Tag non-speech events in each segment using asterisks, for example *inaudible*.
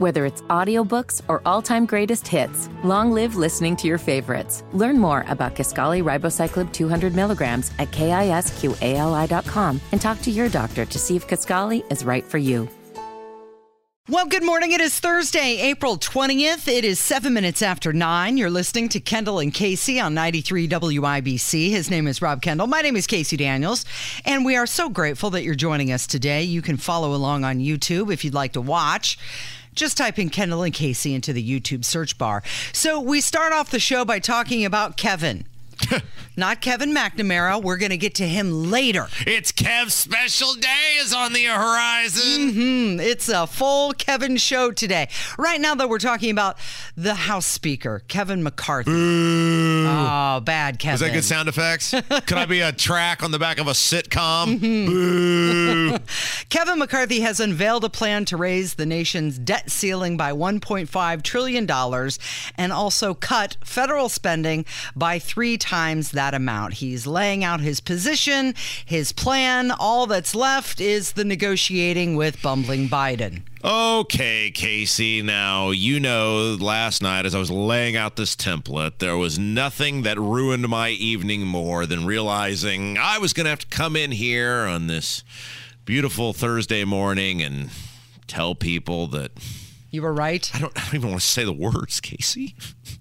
Whether it's audiobooks or all-time greatest hits, long live listening to your favorites. Learn more about Kisqali Ribociclib 200 milligrams at kisqali.com and talk to your doctor to see if Kisqali is right for you. Well, good morning. It is Thursday, April 20th. It is seven minutes after nine. You're listening to Kendall and Casey on 93 WIBC. His name is Rob Kendall. My name is Casey Daniels. And we are so grateful that you're joining us today. You can follow along on YouTube if you'd like to watch. Just type in Kendall and Casey into the YouTube search bar. So we start off the show by talking about Kevin. *laughs* Not Kevin McNamara. We're going to get to him later. It's Kev's special day is on the horizon. Mm, it's a full Kevin show today. Right now, though, we're talking about the House Speaker, Kevin McCarthy. Oh, bad Kevin. Is that good sound effects? *laughs* Could I be a track on the back of a sitcom? Mm-hmm. Boo. *laughs* Kevin McCarthy has unveiled a plan to raise the nation's debt ceiling by $1.5 trillion and also cut federal spending by three times that amount. He's laying out his position, his plan. All that's left is the negotiating with bumbling Biden. Okay, Casey. Now, you know, last night as I was laying out this template, there was nothing that ruined my evening more than realizing I was going to have to come in here on this beautiful Thursday morning and tell people that You were right. I don't, I don't even want to say the words, Casey.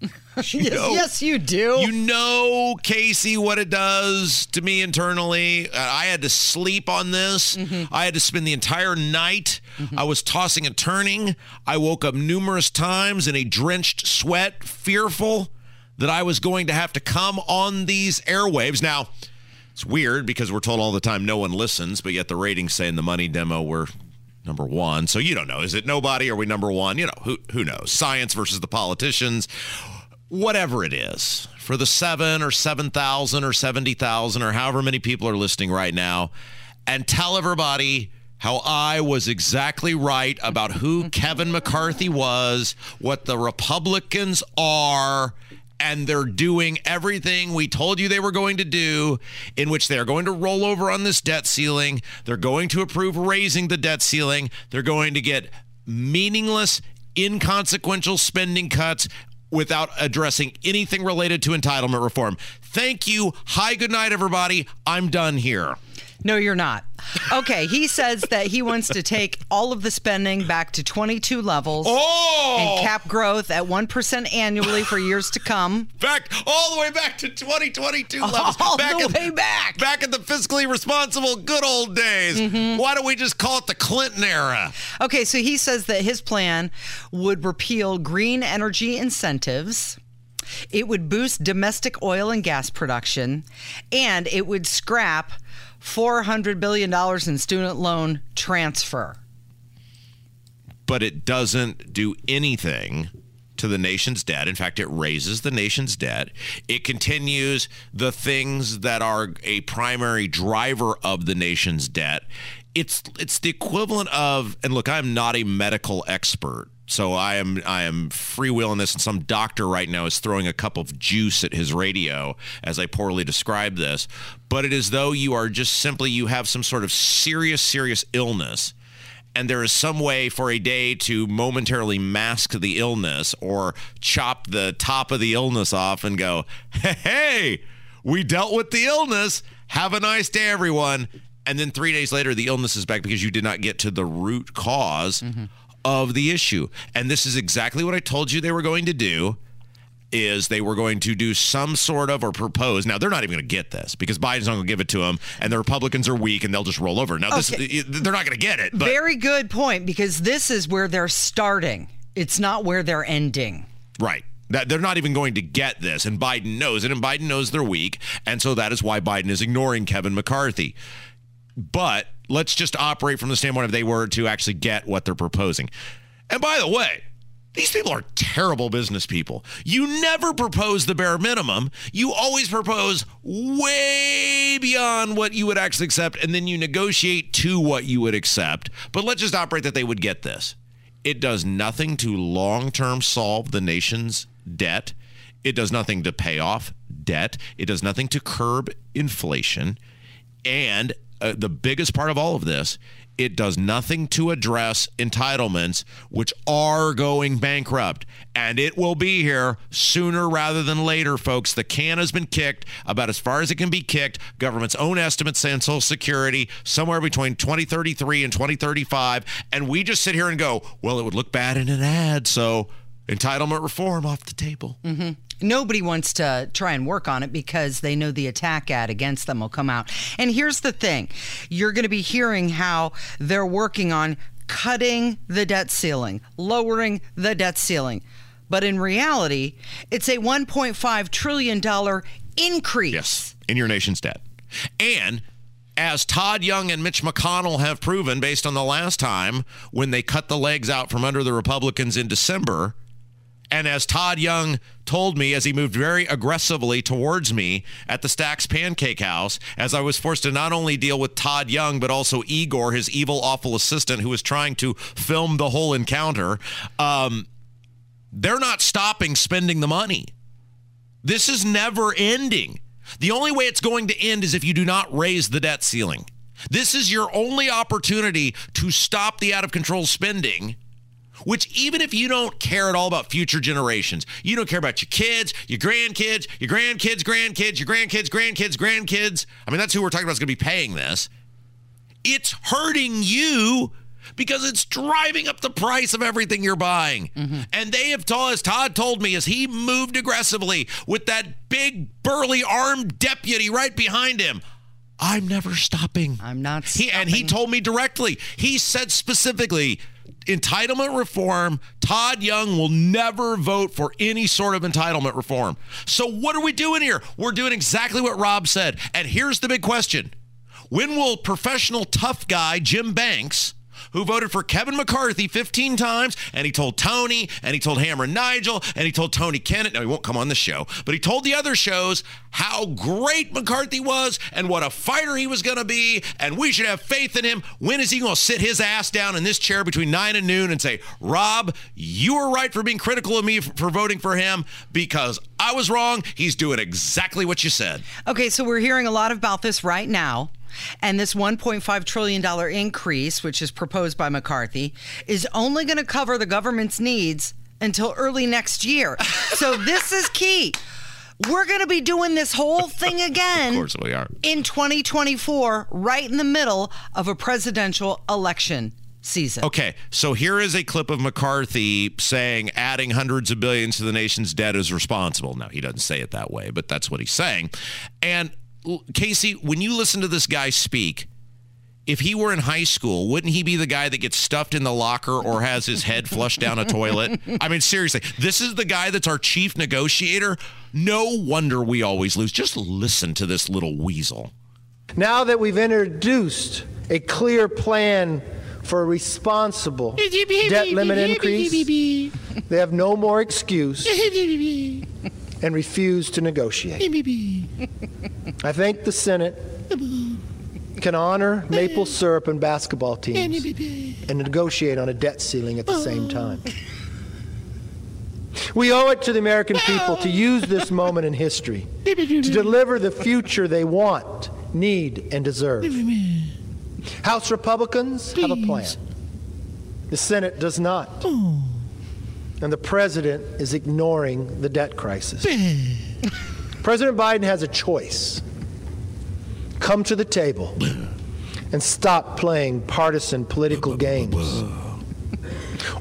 *laughs* yes, know- yes, you do. You know, Casey, what it does to me internally. Uh, I had to sleep on this. I had to spend the entire night. I was tossing and turning. I woke up numerous times in a drenched sweat, fearful that I was going to have to come on these airwaves. Now, it's weird because we're told all the time no one listens, but yet the ratings say in the money demo we're number one. So you don't know. Is it nobody? Are we number one? You know, who who knows? Science versus the politicians. Whatever it is, for the seven or seven thousand or seventy thousand or however many people are listening right now, and tell everybody how I was exactly right about who *laughs* Kevin McCarthy was, what the Republicans are, and they're doing everything we told you they were going to do, in which they are going to roll over on this debt ceiling. They're going to approve raising the debt ceiling. They're going to get meaningless, inconsequential spending cuts without addressing anything related to entitlement reform. Thank you. Hi, good night, everybody. I'm done here. No, you're not. Okay, he says that he wants to take all of the spending back to 22 levels Oh! and cap growth at 1% annually for years to come. back all the way back to 2022 levels. All back the in- way back. Back in the fiscally responsible good old days. Mm-hmm. Why don't we just call it the Clinton era? Okay, so he says that his plan would repeal green energy incentives. It would boost domestic oil and gas production, and it would scrap $400 billion in student loan transfer. But it doesn't do anything to the nation's debt. In fact, it raises the nation's debt. It continues the things that are a primary driver of the nation's debt. It's it's the equivalent of and look, I'm not a medical expert. So I am I am freewheeling this and some doctor right now is throwing a cup of juice at his radio as I poorly describe this. But it is though you are just simply you have some sort of serious serious illness and there is some way for a day to momentarily mask the illness or chop the top of the illness off and go, hey, we dealt with the illness. Have a nice day, everyone. And then three days later, the illness is back because you did not get to the root because mm-hmm. Of the issue. And this is exactly what I told you they were going to do is they were going to do some sort of or propose. Now they're not even going to get this because Biden's not going to give it to them, and the Republicans are weak and they'll just roll over. Now this they're not going to get it. But Very good point because this is where they're starting. It's not where they're ending. Right. That they're not even going to get this, and Biden knows it, and Biden knows they're weak, and so that is why Biden is ignoring Kevin McCarthy. But let's just operate from the standpoint of they were to actually get what they're proposing. And by the way, these people are terrible business people. You never propose the bare minimum. You always propose way beyond what you would actually accept, and then you negotiate to what you would accept. But let's just operate that they would get this. It does nothing to long term solve the nation's debt. It does nothing to pay off debt. It does nothing to curb inflation. And uh, the biggest part of all of this it does nothing to address entitlements, which are going bankrupt. And it will be here sooner rather than later, folks. The can has been kicked about as far as it can be kicked. Government's own estimates saying Social Security somewhere between 2033 and 2035. And we just sit here and go, well, it would look bad in an ad. So entitlement reform off the table. Mm-hmm. Nobody wants to try and work on it because they know the attack ad against them will come out. And here's the thing you're going to be hearing how they're working on cutting the debt ceiling, lowering the debt ceiling. But in reality, it's a $1.5 trillion increase. Yes, in your nation's debt. And as Todd Young and Mitch McConnell have proven based on the last time when they cut the legs out from under the Republicans in December, and as Todd Young told me as he moved very aggressively towards me at the Stacks Pancake House, as I was forced to not only deal with Todd Young, but also Igor, his evil, awful assistant, who was trying to film the whole encounter, um, they're not stopping spending the money. This is never ending. The only way it's going to end is if you do not raise the debt ceiling. This is your only opportunity to stop the out of control spending which even if you don't care at all about future generations, you don't care about your kids, your grandkids, your grandkids, grandkids, your grandkids, grandkids, grandkids. I mean, that's who we're talking about is going to be paying this. It's hurting you because it's driving up the price of everything you're buying. Mm-hmm. And they have told, as Todd told me, as he moved aggressively with that big, burly, armed deputy right behind him. I'm never stopping. I'm not stopping. He, and he told me directly. He said specifically, entitlement reform, Todd Young will never vote for any sort of entitlement reform. So, what are we doing here? We're doing exactly what Rob said. And here's the big question When will professional tough guy Jim Banks? Who voted for Kevin McCarthy 15 times, and he told Tony, and he told Hammer Nigel, and he told Tony Kennett. No, he won't come on the show, but he told the other shows how great McCarthy was and what a fighter he was going to be, and we should have faith in him. When is he going to sit his ass down in this chair between 9 and noon and say, Rob, you were right for being critical of me for voting for him because I was wrong. He's doing exactly what you said. Okay, so we're hearing a lot about this right now. And this $1.5 trillion increase, which is proposed by McCarthy, is only going to cover the government's needs until early next year. *laughs* so this is key. We're going to be doing this whole *laughs* thing again. of course we are. In 2024, right in the middle of a presidential election season. Okay, so here is a clip of McCarthy saying adding hundreds of billions to the nation's debt is responsible. Now, he doesn't say it that way, but that's what he's saying. And Casey, when you listen to this guy speak, if he were in high school, wouldn't he be the guy that gets stuffed in the locker or has his head flushed down a toilet? I mean, seriously, this is the guy that's our chief negotiator. No wonder we always lose. Just listen to this little weasel. Now that we've introduced a clear plan for a responsible debt limit increase, they have no more excuse *laughs* and refuse to negotiate. I think the Senate can honor maple syrup and basketball teams and negotiate on a debt ceiling at the same time. We owe it to the American people to use this moment in history to deliver the future they want, need, and deserve. House Republicans have a plan. The Senate does not. And the president is ignoring the debt crisis. president Biden has a choice come to the table and stop playing partisan political games.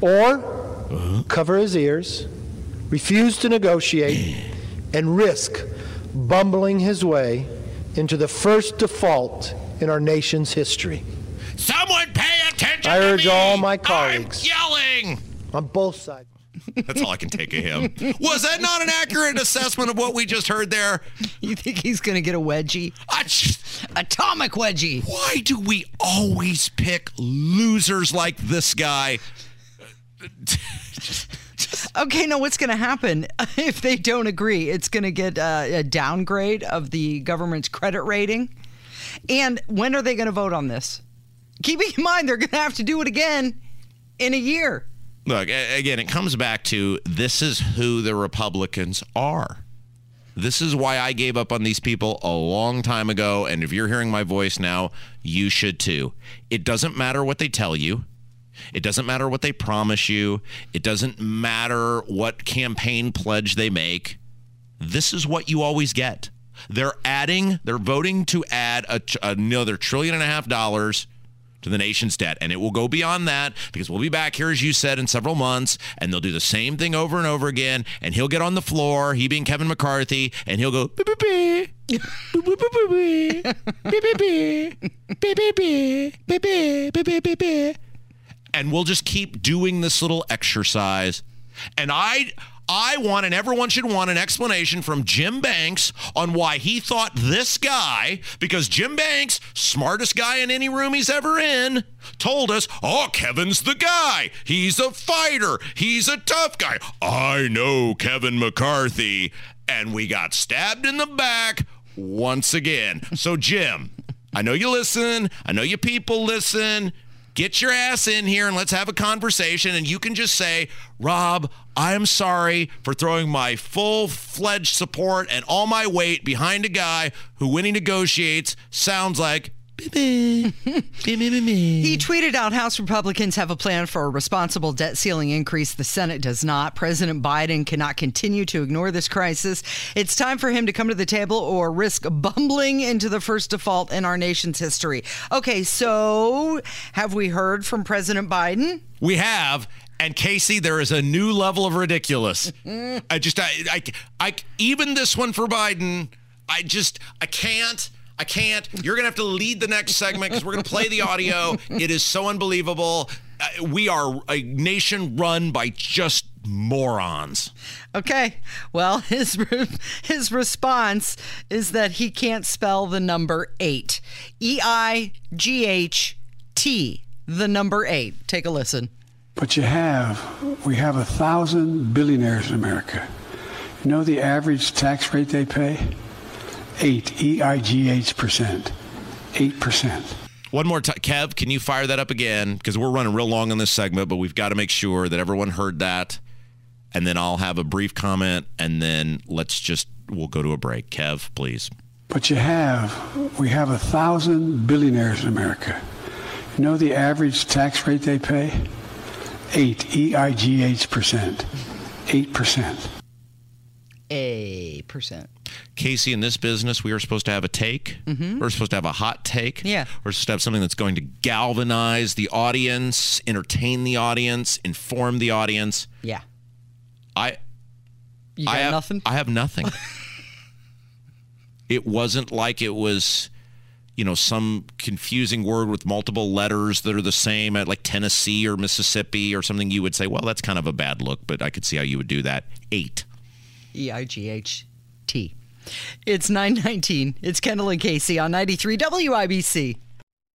Or cover his ears, refuse to negotiate, and risk bumbling his way into the first default in our nation's history. Someone pay attention! I urge all my colleagues I'm yelling on both sides. That's all I can take of him. Was that not an accurate assessment of what we just heard there? You think he's going to get a wedgie? Just, Atomic wedgie. Why do we always pick losers like this guy? okay, now what's going to happen *laughs* if they don't agree? It's going to get uh, a downgrade of the government's credit rating. And when are they going to vote on this? Keeping in mind, they're going to have to do it again in a year. Look, again, it comes back to this is who the Republicans are. This is why I gave up on these people a long time ago. And if you're hearing my voice now, you should too. It doesn't matter what they tell you. It doesn't matter what they promise you. It doesn't matter what campaign pledge they make. This is what you always get. They're adding, they're voting to add a, another trillion and a half dollars to the nation's debt. And it will go beyond that because we'll be back here, as you said, in several months, and they'll do the same thing over and over again. And he'll get on the floor, he being Kevin McCarthy, and he'll go, beep, beep, beep. And we'll just keep doing this little exercise. And I I want and everyone should want an explanation from Jim Banks on why he thought this guy, because Jim Banks, smartest guy in any room he's ever in, told us, oh, Kevin's the guy. He's a fighter. He's a tough guy. I know Kevin McCarthy. And we got stabbed in the back once again. So, Jim, I know you listen. I know you people listen get your ass in here and let's have a conversation. And you can just say, Rob, I'm sorry for throwing my full fledged support and all my weight behind a guy who, when he negotiates, sounds like *laughs* he tweeted out House Republicans have a plan for a responsible debt ceiling increase. The Senate does not. President Biden cannot continue to ignore this crisis. It's time for him to come to the table or risk bumbling into the first default in our nation's history. Okay, so have we heard from President Biden? We have. And Casey, there is a new level of ridiculous. I just, I, I, I, even this one for Biden, I just, I can't. I can't. You're going to have to lead the next segment because we're going to play the audio. It is so unbelievable. Uh, we are a nation run by just morons. Okay. Well, *laughs* his his response is that he can't spell the number 8. E I G H T, the number 8. Take a listen. But you have we have a thousand billionaires in America. You know the average tax rate they pay? eight, E-I-G-H percent, eight percent. One more time, Kev, can you fire that up again? Because we're running real long on this segment, but we've got to make sure that everyone heard that. And then I'll have a brief comment, and then let's just we'll go to a break. Kev, please. But you have we have a thousand billionaires in America. You know the average tax rate they pay? Eight, E-I-G-H percent, eight percent. A percent. Casey, in this business, we are supposed to have a take. Mm-hmm. We're supposed to have a hot take. Yeah. We're supposed to have something that's going to galvanize the audience, entertain the audience, inform the audience. Yeah. I. You got I have, nothing. I have nothing. *laughs* it wasn't like it was, you know, some confusing word with multiple letters that are the same at like Tennessee or Mississippi or something. You would say, well, that's kind of a bad look, but I could see how you would do that. Eight. E I G H T. It's 919. It's Kendall and Casey on 93 WIBC.